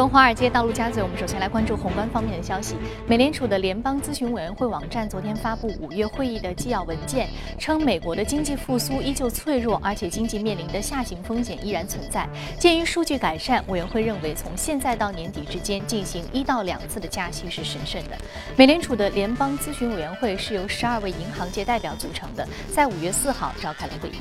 从华尔街到陆家嘴，我们首先来关注宏观方面的消息。美联储的联邦咨询委员会网站昨天发布五月会议的纪要文件，称美国的经济复苏依旧脆弱，而且经济面临的下行风险依然存在。鉴于数据改善，委员会认为从现在到年底之间进行一到两次的加息是审慎的。美联储的联邦咨询委员会是由十二位银行界代表组成的，在五月四号召开了会议。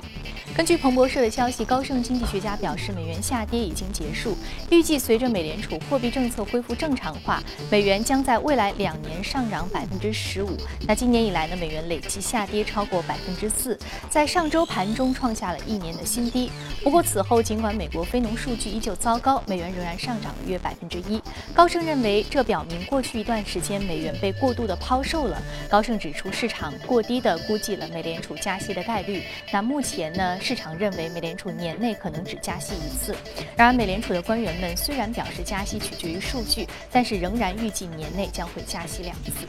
根据彭博社的消息，高盛经济学家表示，美元下跌已经结束，预计随着美联储货币政策恢复正常化，美元将在未来两年上涨百分之十五。那今年以来呢，美元累计下跌超过百分之四，在上周盘中创下了一年的新低。不过此后，尽管美国非农数据依旧糟糕，美元仍然上涨了约百分之一。高盛认为，这表明过去一段时间美元被过度的抛售了。高盛指出，市场过低的估计了美联储加息的概率。那目前呢？市场认为美联储年内可能只加息一次。然而，美联储的官员们虽然表示加息取决于数据，但是仍然预计年内将会加息两次。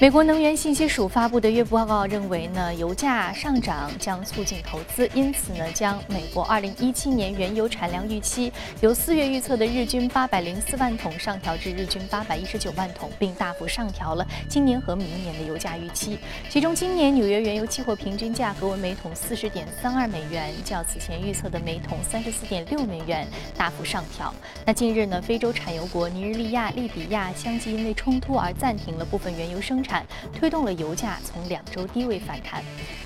美国能源信息署发布的月报告认为呢，油价上涨将促进投资，因此呢，将美国2017年原油产量预期由四月预测的日均804万桶上调至日均819万桶，并大幅上调了今年和明年的油价预期。其中，今年纽约原油期货平均价格为每桶40.32美元，较此前预测的每桶34.6美元大幅上调。那近日呢，非洲产油国尼日利亚、利比亚相继因为冲突而暂停了部分原油生产。推动了油价从两周低位反弹。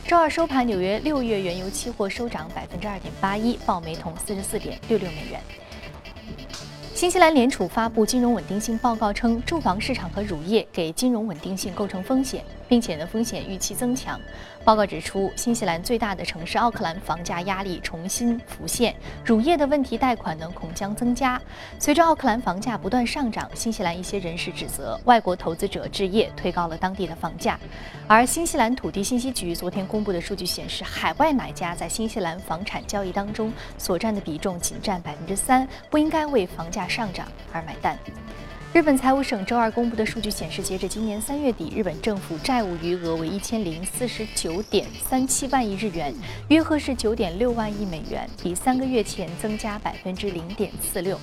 周二收盘，纽约六月原油期货收涨百分之二点八一，报每桶四十四点六六美元。新西兰联储发布金融稳定性报告称，住房市场和乳业给金融稳定性构成风险。并且呢，风险预期增强。报告指出，新西兰最大的城市奥克兰房价压力重新浮现，乳业的问题贷款呢恐将增加。随着奥克兰房价不断上涨，新西兰一些人士指责外国投资者置业推高了当地的房价。而新西兰土地信息局昨天公布的数据显示，海外买家在新西兰房产交易当中所占的比重仅占百分之三，不应该为房价上涨而买单。日本财务省周二公布的数据显示，截至今年三月底，日本政府债务余额为一千零四十九点三七万亿日元，约合是九点六万亿美元，比三个月前增加百分之零点四六。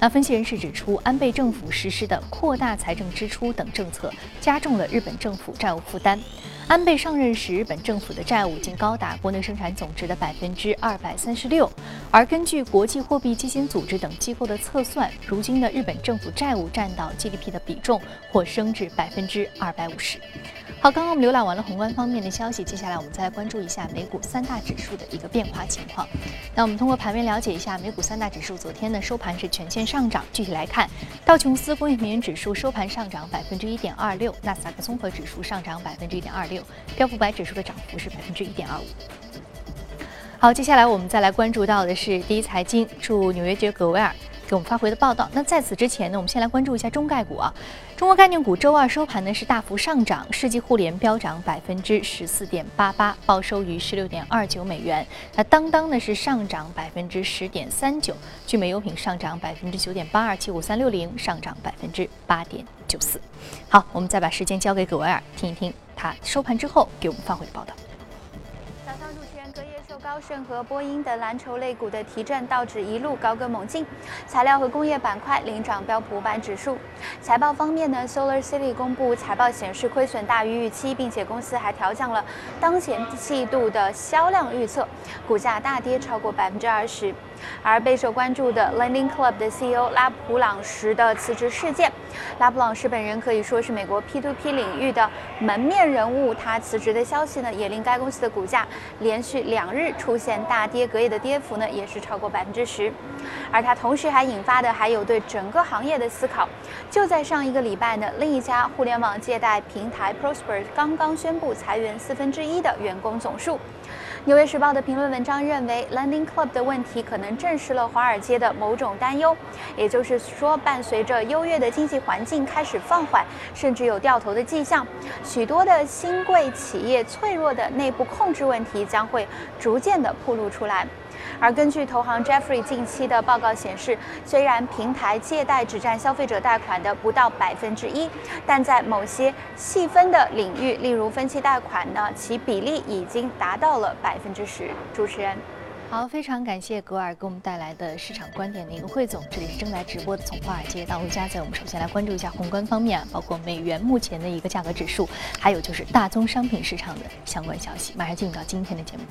那分析人士指出，安倍政府实施的扩大财政支出等政策，加重了日本政府债务负担。安倍上任时，日本政府的债务竟高达国内生产总值的百分之二百三十六，而根据国际货币基金组织等机构的测算，如今的日本政府债务占到 GDP 的比重或升至百分之二百五十。好，刚刚我们浏览完了宏观方面的消息，接下来我们再来关注一下美股三大指数的一个变化情况。那我们通过盘面了解一下美股三大指数昨天呢收盘是全线上涨。具体来看，道琼斯工业平均指数收盘上涨百分之一点二六，纳斯达克综合指数上涨百分之一点二六，标普百指数的涨幅是百分之一点二五。好，接下来我们再来关注到的是第一财经驻纽约杰格维尔。给我们发回的报道。那在此之前呢，我们先来关注一下中概股啊。中国概念股周二收盘呢是大幅上涨，世纪互联飙涨百分之十四点八八，报收于十六点二九美元。那当当呢是上涨百分之十点三九，聚美优品上涨百分之九点八二，七五三六零上涨百分之八点九四。好，我们再把时间交给葛维尔，听一听他收盘之后给我们发回的报道。高盛和波音等蓝筹类股的提振，道指一路高歌猛进。材料和工业板块领涨标普五百指数。财报方面呢，Solar City 公布财报显示亏损大于预期，并且公司还调降了当前季度的销量预测，股价大跌超过百分之二十。而备受关注的 Lending Club 的 CEO 拉普朗什的辞职事件，拉普朗什本人可以说是美国 P2P 领域的门面人物。他辞职的消息呢，也令该公司的股价连续两日出现大跌，隔夜的跌幅呢也是超过百分之十。而他同时还引发的还有对整个行业的思考。就在上一个礼拜呢，另一家互联网借贷平台 Prosper 刚刚宣布裁员四分之一的员工总数。纽约时报的评论文章认为，Lending Club 的问题可能证实了华尔街的某种担忧，也就是说，伴随着优越的经济环境开始放缓，甚至有掉头的迹象，许多的新贵企业脆弱的内部控制问题将会逐渐的暴露出来。而根据投行 Jeffrey 近期的报告显示，虽然平台借贷只占消费者贷款的不到百分之一，但在某些细分的领域，例如分期贷款呢，其比例已经达到了百分之十。主持人。好，非常感谢格尔给我们带来的市场观点的一个汇总。这里是正在直播的，从华尔街到陆家嘴。我们首先来关注一下宏观方面，包括美元目前的一个价格指数，还有就是大宗商品市场的相关消息。马上进入到今天的节目。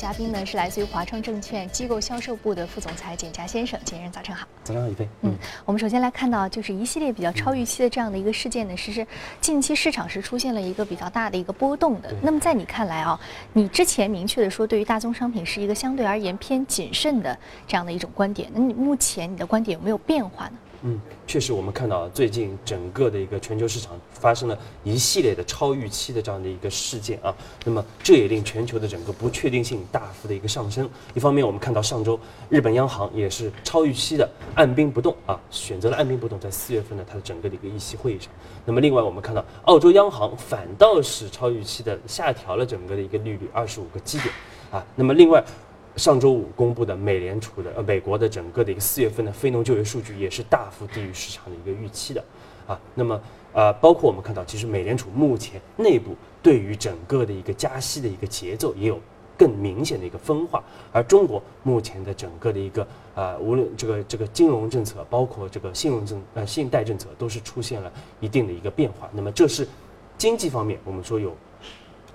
嘉宾呢是来自于华创证券机构销售部的副总裁简佳先生，简先生早上好。早上好，一飞。嗯，我们首先来看到就是一系列比较超预期的这样的一个事件呢，其实近期市场是出现了一个比较大的一个波动的。那么在你看来啊，你之前明确的说对于大宗商品是一个相对而言偏谨慎的这样的一种观点，那你目前你的观点有没有变化呢？嗯，确实，我们看到最近整个的一个全球市场发生了一系列的超预期的这样的一个事件啊，那么这也令全球的整个不确定性大幅的一个上升。一方面，我们看到上周日本央行也是超预期的按兵不动啊，选择了按兵不动，在四月份呢它的整个的一个议息会议上。那么另外，我们看到澳洲央行反倒是超预期的下调了整个的一个利率二十五个基点啊。那么另外。上周五公布的美联储的呃美国的整个的一个四月份的非农就业数据也是大幅低于市场的一个预期的，啊，那么呃包括我们看到，其实美联储目前内部对于整个的一个加息的一个节奏也有更明显的一个分化，而中国目前的整个的一个呃无论这个这个金融政策，包括这个信用政呃信贷政策都是出现了一定的一个变化，那么这是经济方面我们说有。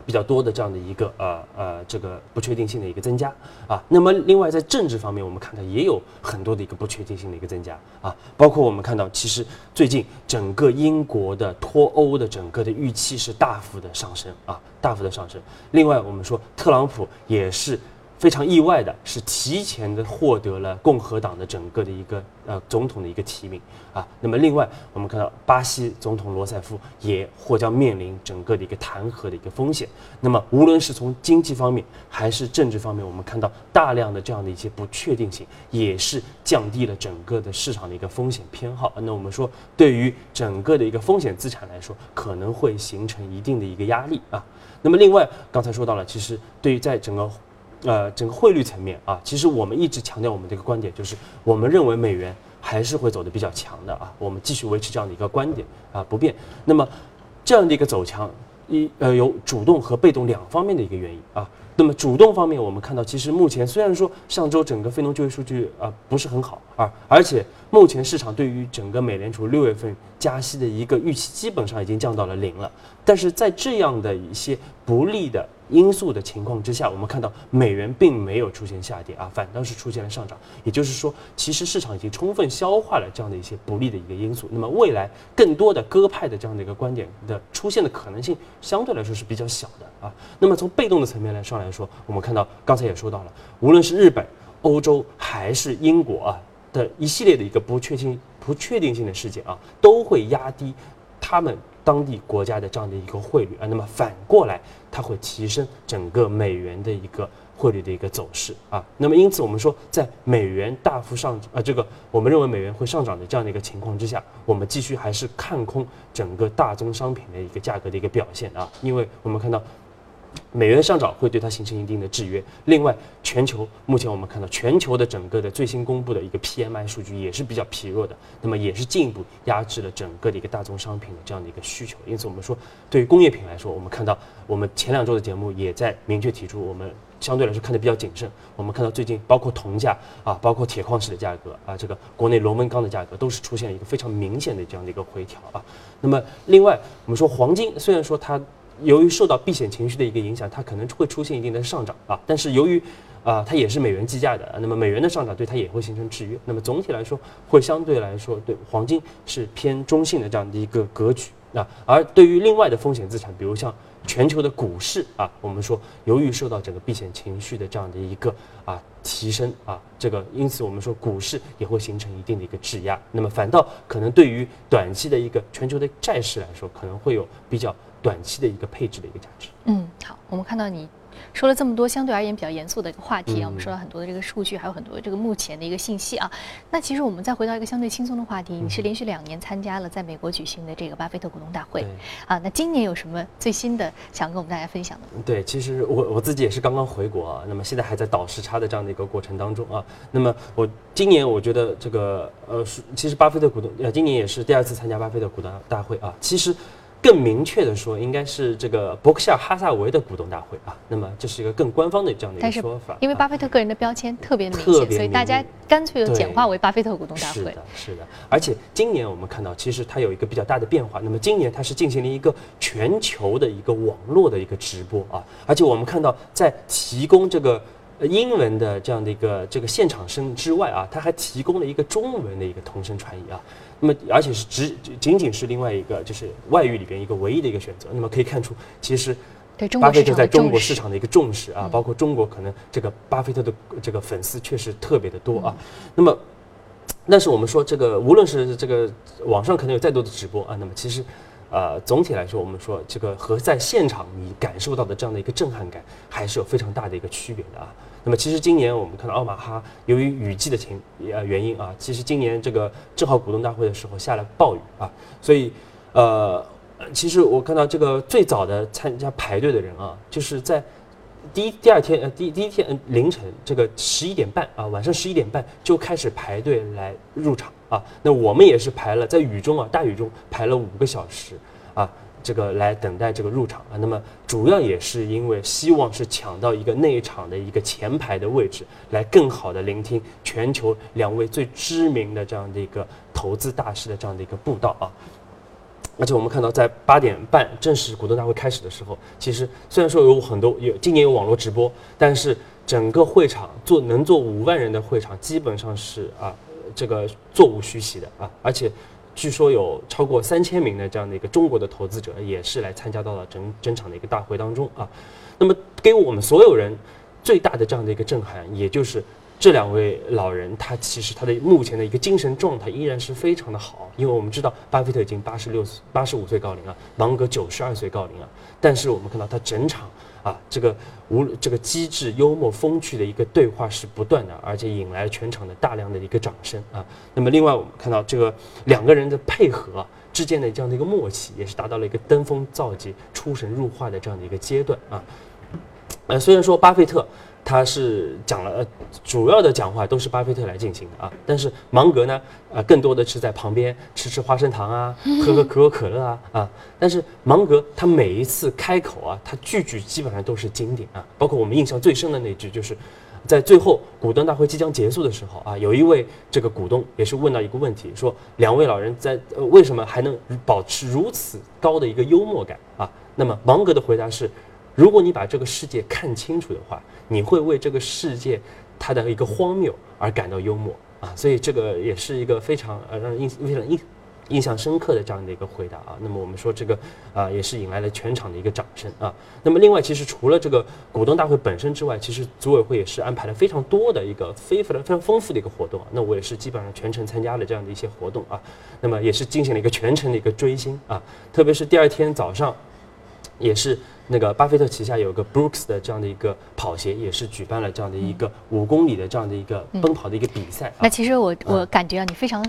比较多的这样的一个呃呃这个不确定性的一个增加啊，那么另外在政治方面，我们看到也有很多的一个不确定性的一个增加啊，包括我们看到其实最近整个英国的脱欧的整个的预期是大幅的上升啊，大幅的上升。另外我们说特朗普也是。非常意外的是，提前的获得了共和党的整个的一个呃总统的一个提名啊。那么另外，我们看到巴西总统罗塞夫也或将面临整个的一个弹劾的一个风险。那么无论是从经济方面还是政治方面，我们看到大量的这样的一些不确定性，也是降低了整个的市场的一个风险偏好。那我们说，对于整个的一个风险资产来说，可能会形成一定的一个压力啊。那么另外，刚才说到了，其实对于在整个呃，整个汇率层面啊，其实我们一直强调我们这个观点，就是我们认为美元还是会走的比较强的啊，我们继续维持这样的一个观点啊不变。那么这样的一个走强，一呃有主动和被动两方面的一个原因啊。那么主动方面，我们看到其实目前虽然说上周整个非农就业数据啊不是很好啊，而且目前市场对于整个美联储六月份加息的一个预期基本上已经降到了零了，但是在这样的一些不利的。因素的情况之下，我们看到美元并没有出现下跌啊，反倒是出现了上涨。也就是说，其实市场已经充分消化了这样的一些不利的一个因素。那么未来更多的鸽派的这样的一个观点的出现的可能性，相对来说是比较小的啊。那么从被动的层面来上来来说，我们看到刚才也说到了，无论是日本、欧洲还是英国啊的一系列的一个不确定、不确定性的事件啊，都会压低他们。当地国家的这样的一个汇率啊，那么反过来它会提升整个美元的一个汇率的一个走势啊。那么因此我们说，在美元大幅上啊，这个我们认为美元会上涨的这样的一个情况之下，我们继续还是看空整个大宗商品的一个价格的一个表现啊，因为我们看到。美元上涨会对它形成一定的制约。另外，全球目前我们看到全球的整个的最新公布的一个 PMI 数据也是比较疲弱的，那么也是进一步压制了整个的一个大宗商品的这样的一个需求。因此，我们说对于工业品来说，我们看到我们前两周的节目也在明确提出，我们相对来说看得比较谨慎。我们看到最近包括铜价啊，包括铁矿石的价格啊，这个国内螺纹钢的价格都是出现了一个非常明显的这样的一个回调啊。那么，另外我们说黄金，虽然说它。由于受到避险情绪的一个影响，它可能会出现一定的上涨啊。但是由于啊，它也是美元计价的，那么美元的上涨对它也会形成制约。那么总体来说，会相对来说对黄金是偏中性的这样的一个格局啊。而对于另外的风险资产，比如像全球的股市啊，我们说由于受到整个避险情绪的这样的一个啊提升啊，这个因此我们说股市也会形成一定的一个质押。那么反倒可能对于短期的一个全球的债市来说，可能会有比较。短期的一个配置的一个价值。嗯，好，我们看到你说了这么多相对而言比较严肃的一个话题啊，我们说了很多的这个数据，还有很多这个目前的一个信息啊。那其实我们再回到一个相对轻松的话题，你是连续两年参加了在美国举行的这个巴菲特股东大会啊，那今年有什么最新的想跟我们大家分享的吗？对，其实我我自己也是刚刚回国啊，那么现在还在倒时差的这样的一个过程当中啊。那么我今年我觉得这个呃，其实巴菲特股东呃，今年也是第二次参加巴菲特股东大会啊，其实。更明确的说，应该是这个伯克希尔哈萨维的股东大会啊。那么这是一个更官方的这样的一个说法。因为巴菲特个人的标签特别的明显，所以大家干脆就简化为巴菲特股东大会。是的，是的。而且今年我们看到，其实它有一个比较大的变化。那么今年它是进行了一个全球的一个网络的一个直播啊，而且我们看到在提供这个。英文的这样的一个这个现场声之外啊，它还提供了一个中文的一个同声传译啊。那么而且是只仅仅是另外一个就是外语里边一个唯一的一个选择。那么可以看出，其实巴菲特在中国市场的一个重视啊，包括中国可能这个巴菲特的这个粉丝确实特别的多啊。那么，但是我们说这个无论是这个网上可能有再多的直播啊，那么其实。呃，总体来说，我们说这个和在现场你感受到的这样的一个震撼感，还是有非常大的一个区别的啊。那么，其实今年我们看到奥马哈由于雨季的情呃原因啊，其实今年这个正好股东大会的时候下了暴雨啊，所以呃，其实我看到这个最早的参加排队的人啊，就是在第一第二天呃第第一天凌晨这个十一点半啊，晚上十一点半就开始排队来入场。啊，那我们也是排了，在雨中啊，大雨中排了五个小时，啊，这个来等待这个入场啊。那么主要也是因为希望是抢到一个内场的一个前排的位置，来更好的聆听全球两位最知名的这样的一个投资大师的这样的一个步道啊。而且我们看到，在八点半正式股东大会开始的时候，其实虽然说有很多有今年有网络直播，但是整个会场坐能坐五万人的会场基本上是啊。这个座无虚席的啊，而且据说有超过三千名的这样的一个中国的投资者也是来参加到了整整场的一个大会当中啊。那么给我们所有人最大的这样的一个震撼，也就是这两位老人，他其实他的目前的一个精神状态依然是非常的好，因为我们知道巴菲特已经八十六岁、八十五岁高龄了，芒格九十二岁高龄了，但是我们看到他整场。啊，这个无这个机智、幽默、风趣的一个对话是不断的，而且引来了全场的大量的一个掌声啊。那么，另外我们看到这个两个人的配合之间的这样的一个默契，也是达到了一个登峰造极、出神入化的这样的一个阶段啊。呃，虽然说巴菲特。他是讲了，呃，主要的讲话都是巴菲特来进行的啊，但是芒格呢，呃，更多的是在旁边吃吃花生糖啊，喝喝可口可乐啊，啊，但是芒格他每一次开口啊，他句句基本上都是经典啊，包括我们印象最深的那句，就是在最后股东大会即将结束的时候啊，有一位这个股东也是问到一个问题，说两位老人在呃为什么还能保持如此高的一个幽默感啊？那么芒格的回答是。如果你把这个世界看清楚的话，你会为这个世界它的一个荒谬而感到幽默啊！所以这个也是一个非常呃让人印非常印印象深刻的这样的一个回答啊。那么我们说这个啊也是引来了全场的一个掌声啊。那么另外，其实除了这个股东大会本身之外，其实组委会也是安排了非常多的一个非常非常丰富的一个活动啊。那我也是基本上全程参加了这样的一些活动啊。那么也是进行了一个全程的一个追星啊，特别是第二天早上，也是。那个巴菲特旗下有个 Brooks 的这样的一个跑鞋，也是举办了这样的一个五公里的这样的一个奔跑的一个比赛。那其实我我感觉啊，你非常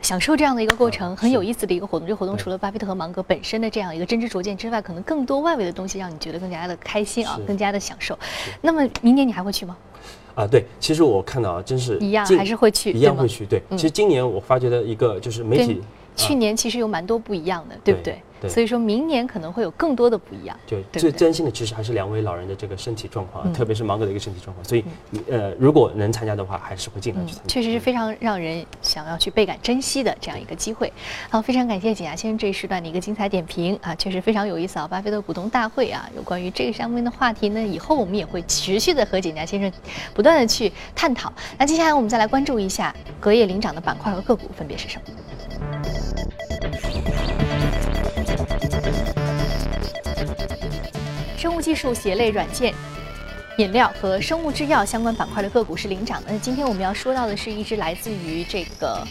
享受这样的一个过程，很有意思的一个活动。这活动除了巴菲特和芒格本身的这样一个真知灼见之外，可能更多外围的东西让你觉得更加的开心啊，更加的享受。那么明年你还会去吗？啊，对，其实我看到啊，真是一样还是会去，一样会去。对，其实今年我发觉的一个就是媒体，去年其实有蛮多不一样的，对不对？所以说明年可能会有更多的不一样。就最担心的其实还是两位老人的这个身体状况，特别是芒格的一个身体状况。所以，呃，如果能参加的话，还是会尽量去参加。确实是非常让人想要去倍感珍惜的这样一个机会。好，非常感谢景亚先生这一时段的一个精彩点评啊，确实非常有意思啊。巴菲特股东大会啊，有关于这个上面的话题呢，以后我们也会持续的和景亚先生不断的去探讨。那接下来我们再来关注一下隔夜领涨的板块和个股分别是什么。生物技术、鞋类、软件、饮料和生物制药相关板块的个股是领涨的。那今天我们要说到的是一只来自于这个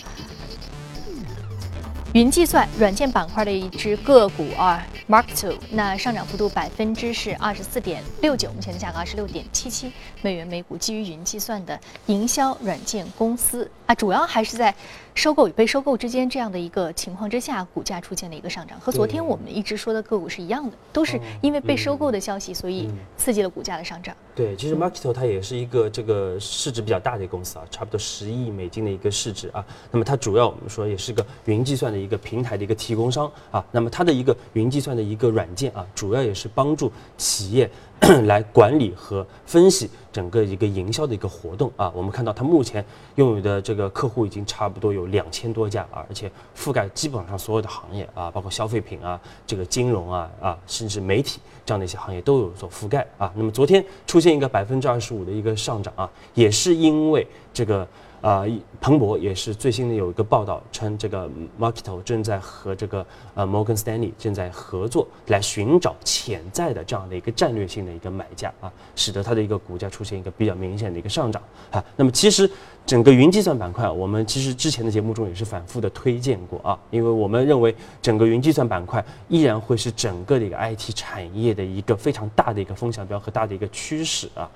云计算软件板块的一只个股啊，Mark Two，那上涨幅度百分之是二十四点六九，目前的价格二十六点七七美元每股，基于云计算的营销软件公司啊，主要还是在收购与被收购之间这样的一个情况之下，股价出现了一个上涨，和昨天我们一直说的个股是一样的，都是因为被收购的消息，所以刺激了股价的上涨。对，其实 Marketo 它也是一个这个市值比较大的一个公司啊，差不多十亿美金的一个市值啊。那么它主要我们说也是个云计算的一个平台的一个提供商啊。那么它的一个云计算的一个软件啊，主要也是帮助企业。来管理和分析整个一个营销的一个活动啊，我们看到它目前拥有的这个客户已经差不多有两千多家啊，而且覆盖基本上所有的行业啊，包括消费品啊、这个金融啊啊，甚至媒体这样的一些行业都有所覆盖啊。那么昨天出现一个百分之二十五的一个上涨啊，也是因为这个。啊，彭博也是最新的有一个报道称，这个 Marketo 正在和这个呃 Morgan Stanley 正在合作，来寻找潜在的这样的一个战略性的一个买家啊，使得它的一个股价出现一个比较明显的一个上涨啊。那么其实整个云计算板块，我们其实之前的节目中也是反复的推荐过啊，因为我们认为整个云计算板块依然会是整个的一个 IT 产业的一个非常大的一个风向标和大的一个趋势啊。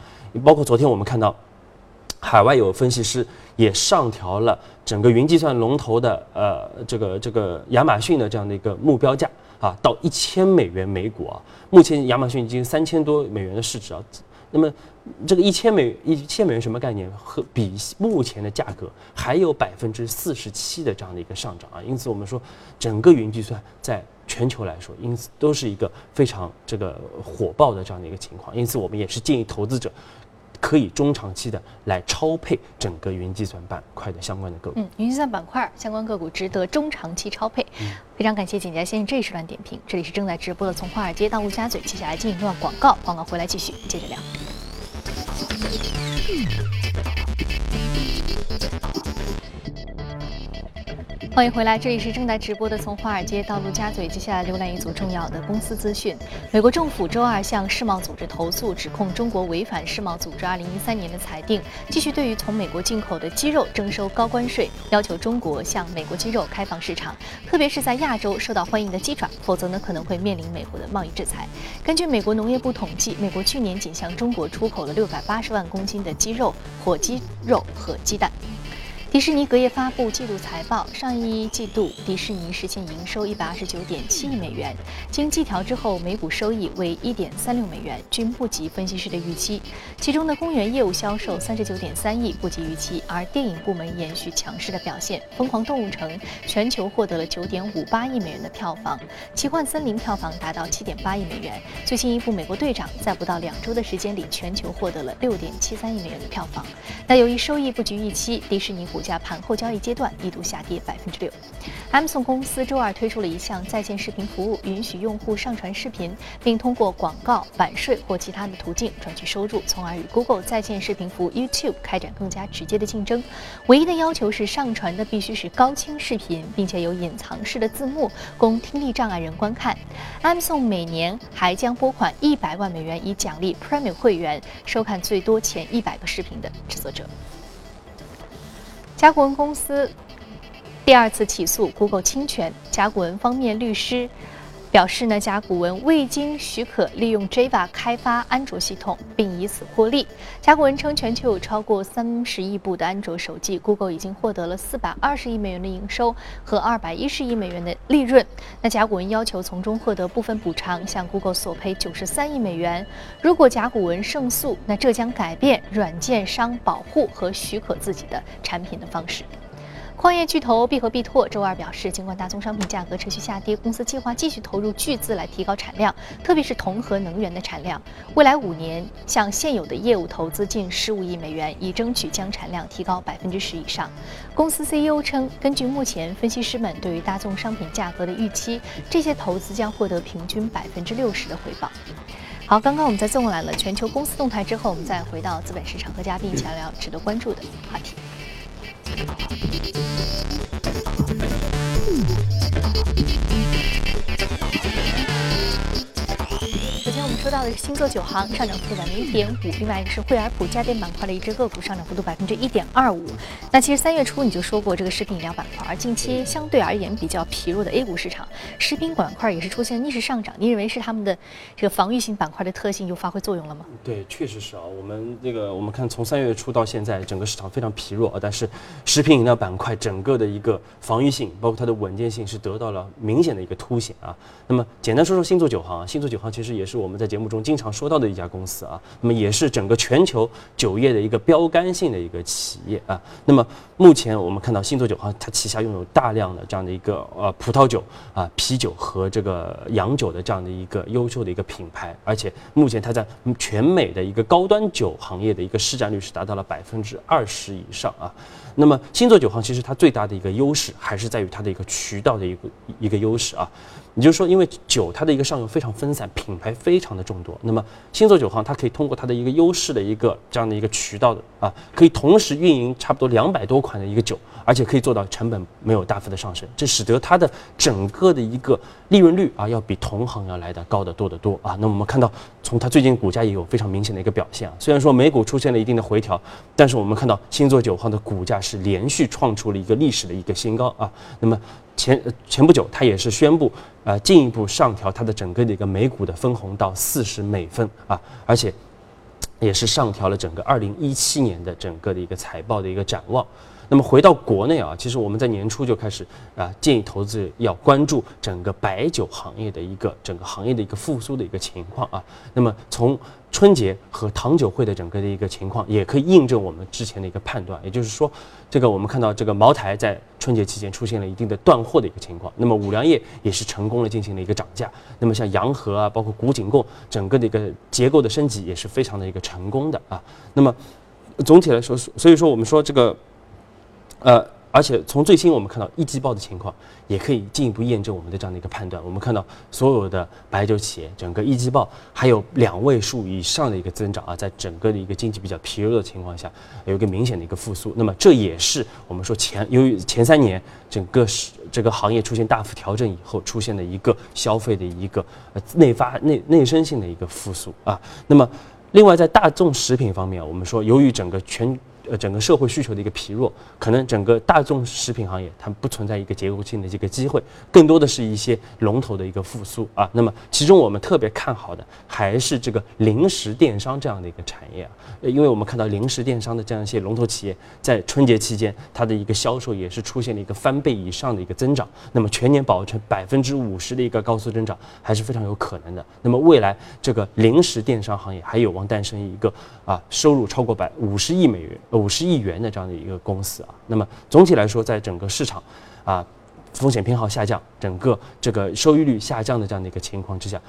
包括昨天我们看到。海外有分析师也上调了整个云计算龙头的呃这个这个亚马逊的这样的一个目标价啊，到一千美元每股啊。目前亚马逊已经三千多美元的市值啊，那么这个一千美一千美元什么概念？和比目前的价格还有百分之四十七的这样的一个上涨啊。因此我们说，整个云计算在全球来说，因此都是一个非常这个火爆的这样的一个情况。因此我们也是建议投资者。可以中长期的来超配整个云计算板块的相关的个股。嗯，云计算板块相关个股值得中长期超配。非常感谢景佳先生这一时段点评。这里是正在直播的从华尔街到陆家嘴，接下来进一段广告，广告回来继续接着聊。欢迎回来，这里是正在直播的从华尔街到陆家嘴。接下来浏览一组重要的公司资讯。美国政府周二向世贸组织投诉，指控中国违反世贸组织2013年的裁定，继续对于从美国进口的鸡肉征收高关税，要求中国向美国鸡肉开放市场，特别是在亚洲受到欢迎的鸡爪，否则呢可能会面临美国的贸易制裁。根据美国农业部统计，美国去年仅向中国出口了680万公斤的鸡肉、火鸡肉和鸡蛋。迪士尼隔夜发布季度财报，上一季度迪士尼实现营收一百二十九点七亿美元，经季调之后每股收益为一点三六美元，均不及分析师的预期。其中的公园业务销售三十九点三亿，不及预期，而电影部门延续强势的表现，《疯狂动物城》全球获得了九点五八亿美元的票房，《奇幻森林》票房达到七点八亿美元。最新一部《美国队长》在不到两周的时间里，全球获得了六点七三亿美元的票房。那由于收益不及预期，迪士尼股。价盘后交易阶段一度下跌百分之六。Amazon 公司周二推出了一项在线视频服务，允许用户上传视频，并通过广告、版税或其他的途径赚取收入，从而与 Google 在线视频服务 YouTube 开展更加直接的竞争。唯一的要求是上传的必须是高清视频，并且有隐藏式的字幕，供听力障碍人观看。Amazon 每年还将拨款一百万美元以奖励 Premium 会员收看最多前一百个视频的制作者。甲骨文公司第二次起诉 Google 侵权，甲骨文方面律师。表示呢，甲骨文未经许可利用 Java 开发安卓系统，并以此获利。甲骨文称，全球有超过三十亿部的安卓手机，Google 已经获得了四百二十亿美元的营收和二百一十亿美元的利润。那甲骨文要求从中获得部分补偿，向 Google 索赔九十三亿美元。如果甲骨文胜诉，那这将改变软件商保护和许可自己的产品的方式。矿业巨头必和必拓周二表示，尽管大宗商品价格持续下跌，公司计划继续投入巨资来提高产量，特别是铜和能源的产量。未来五年，向现有的业务投资近十五亿美元，以争取将产量提高百分之十以上。公司 CEO 称，根据目前分析师们对于大宗商品价格的预期，这些投资将获得平均百分之六十的回报。好，刚刚我们在纵览了全球公司动态之后，我们再回到资本市场，和嘉宾一起来聊值得关注的话题。Thank you. 说到的是星座九行上涨幅度百分之一点五，另外一个是惠而浦家电板块的一只个股上涨幅度百分之一点二五。那其实三月初你就说过这个食品饮料板块，而近期相对而言比较疲弱的 A 股市场，食品板块也是出现逆势上涨。你认为是他们的这个防御性板块的特性又发挥作用了吗？对，确实是啊。我们这个我们看从三月初到现在，整个市场非常疲弱啊，但是食品饮料板块整个的一个防御性，包括它的稳健性是得到了明显的一个凸显啊。那么简单说说星座九行啊，星座九行其实也是我们在节目中经常说到的一家公司啊，那么也是整个全球酒业的一个标杆性的一个企业啊。那么目前我们看到星座酒行，它旗下拥有大量的这样的一个呃葡萄酒啊、啤酒和这个洋酒的这样的一个优秀的一个品牌，而且目前它在全美的一个高端酒行业的一个市占率是达到了百分之二十以上啊。那么星座酒行其实它最大的一个优势还是在于它的一个渠道的一个一个优势啊。也就是说，因为酒它的一个上游非常分散，品牌非常的众多，那么星座酒行它可以通过它的一个优势的一个这样的一个渠道的啊，可以同时运营差不多两百多款的一个酒，而且可以做到成本没有大幅的上升，这使得它的整个的一个利润率啊，要比同行要来的高得多得多啊。那我们看到，从它最近股价也有非常明显的一个表现啊。虽然说美股出现了一定的回调，但是我们看到星座酒行的股价是连续创出了一个历史的一个新高啊。那么前前不久，它也是宣布。啊，进一步上调它的整个的一个每股的分红到四十美分啊，而且也是上调了整个二零一七年的整个的一个财报的一个展望。那么回到国内啊，其实我们在年初就开始啊，建议投资者要关注整个白酒行业的一个整个行业的一个复苏的一个情况啊。那么从春节和糖酒会的整个的一个情况，也可以印证我们之前的一个判断。也就是说，这个我们看到这个茅台在春节期间出现了一定的断货的一个情况，那么五粮液也是成功的进行了一个涨价。那么像洋河啊，包括古井贡，整个的一个结构的升级也是非常的一个成功的啊。那么总体来说，所以说我们说这个。呃，而且从最新我们看到一季报的情况，也可以进一步验证我们的这样的一个判断。我们看到所有的白酒企业整个一季报还有两位数以上的一个增长啊，在整个的一个经济比较疲弱的情况下，有一个明显的一个复苏。那么这也是我们说前由于前三年整个是这个行业出现大幅调整以后出现的一个消费的一个呃内发内内生性的一个复苏啊。那么另外在大众食品方面，我们说由于整个全呃，整个社会需求的一个疲弱，可能整个大众食品行业它不存在一个结构性的这个机会，更多的是一些龙头的一个复苏啊。那么其中我们特别看好的还是这个零食电商这样的一个产业啊，因为我们看到零食电商的这样一些龙头企业在春节期间它的一个销售也是出现了一个翻倍以上的一个增长，那么全年保持百分之五十的一个高速增长还是非常有可能的。那么未来这个零食电商行业还有望诞生一个啊收入超过百五十亿美元。五十亿元的这样的一个公司啊，那么总体来说，在整个市场啊风险偏好下降，整个这个收益率下降的这样的一个情况之下，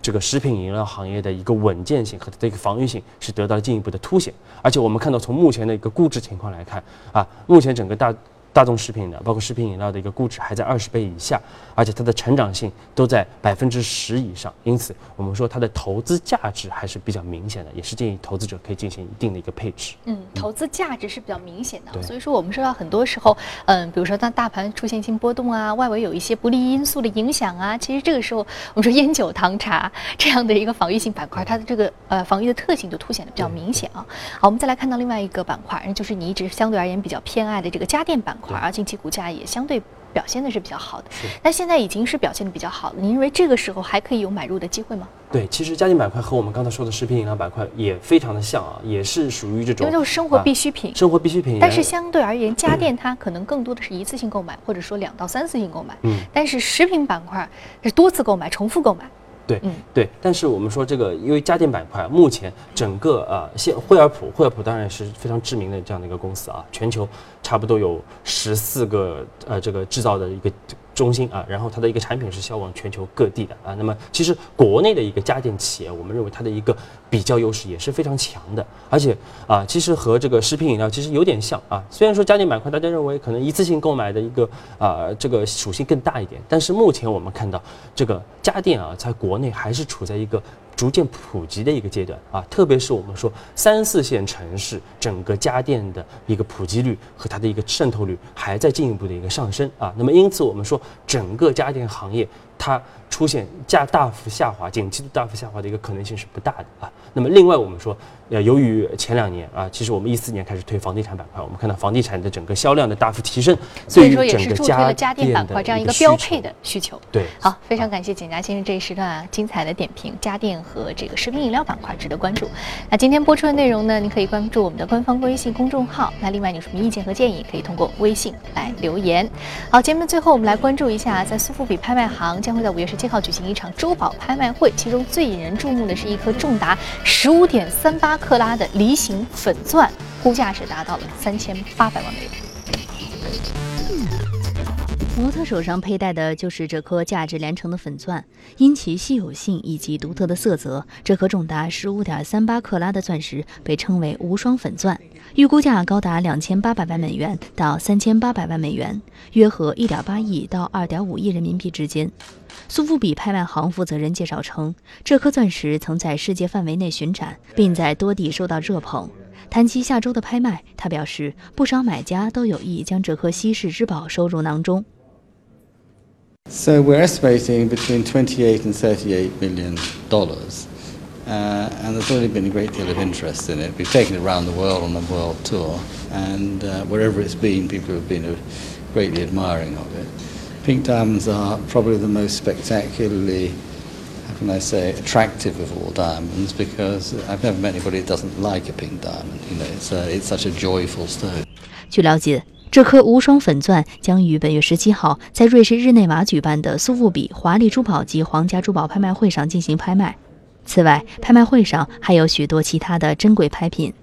这个食品饮料行业的一个稳健性和它的一个防御性是得到了进一步的凸显。而且我们看到，从目前的一个估值情况来看啊，目前整个大。大众食品的，包括食品饮料的一个估值还在二十倍以下，而且它的成长性都在百分之十以上，因此我们说它的投资价值还是比较明显的，也是建议投资者可以进行一定的一个配置。嗯，投资价值是比较明显的，所以说我们说到很多时候，嗯，比如说当大盘出现性波动啊，外围有一些不利因素的影响啊，其实这个时候我们说烟酒糖茶这样的一个防御性板块，它的这个呃防御的特性就凸显的比较明显啊。好，我们再来看到另外一个板块，就是你一直相对而言比较偏爱的这个家电板块。而近期股价也相对表现的是比较好的，那现在已经是表现的比较好了。您认为这个时候还可以有买入的机会吗？对，其实家电板块和我们刚才说的食品饮料板块也非常的像啊，也是属于这种，因为就是生活必需品，生活必需品。但是相对而言，家电它可能更多的是一次性购买，或者说两到三次性购买。嗯，但是食品板块是多次购买、重复购买。对，嗯，对，但是我们说这个，因为家电板块目前整个呃，现惠而浦，惠而浦当然是非常知名的这样的一个公司啊，全球差不多有十四个呃这个制造的一个。中心啊，然后它的一个产品是销往全球各地的啊。那么其实国内的一个家电企业，我们认为它的一个比较优势也是非常强的，而且啊，其实和这个食品饮料其实有点像啊。虽然说家电板块大家认为可能一次性购买的一个啊这个属性更大一点，但是目前我们看到这个家电啊，在国内还是处在一个。逐渐普及的一个阶段啊，特别是我们说三四线城市整个家电的一个普及率和它的一个渗透率还在进一步的一个上升啊。那么因此我们说整个家电行业它。出现价大幅下滑、景气度大幅下滑的一个可能性是不大的啊。那么另外我们说，呃，由于前两年啊，其实我们一四年开始推房地产板块，我们看到房地产的整个销量的大幅提升，所以说也是助推了家电板块这样一个标配的需求。对，好，非常感谢简家先生这一时段啊精彩的点评，家电和这个食品饮料板块值得关注。那今天播出的内容呢，您可以关注我们的官方微信公众号。那另外有什么意见和建议，可以通过微信来留言。好，节目的最后我们来关注一下，在苏富比拍卖行将会在五月十七号举行一场珠宝拍卖会，其中最引人注目的是一颗重达十五点三八克拉的梨形粉钻，估价是达到了三千八百万美元。模特手上佩戴的就是这颗价值连城的粉钻，因其稀有性以及独特的色泽，这颗重达十五点三八克拉的钻石被称为无双粉钻，预估价高达两千八百万美元到三千八百万美元，约合一点八亿到二点五亿人民币之间。苏富比拍卖行负责人介绍称，这颗钻石曾在世界范围内巡展，并在多地受到热捧。谈及下周的拍卖，他表示，不少买家都有意将这颗稀世之宝收入囊中。So we're estimating between 28 and 38 million dollars, uh, and there's already been a great deal of interest in it. We've taken it around the world on a world tour, and uh, wherever it's been, people have been greatly admiring of it. Pink diamonds are probably the most spectacularly, how can I say, attractive of all diamonds because I've never met anybody that doesn't like a pink diamond. You know, it's, a, it's such a joyful stone. 据了解，这颗无双粉钻将于本月十七号在瑞士日内瓦举办的苏富比华丽珠宝及皇家珠宝拍卖会上进行拍卖。此外，拍卖会上还有许多其他的珍贵拍品，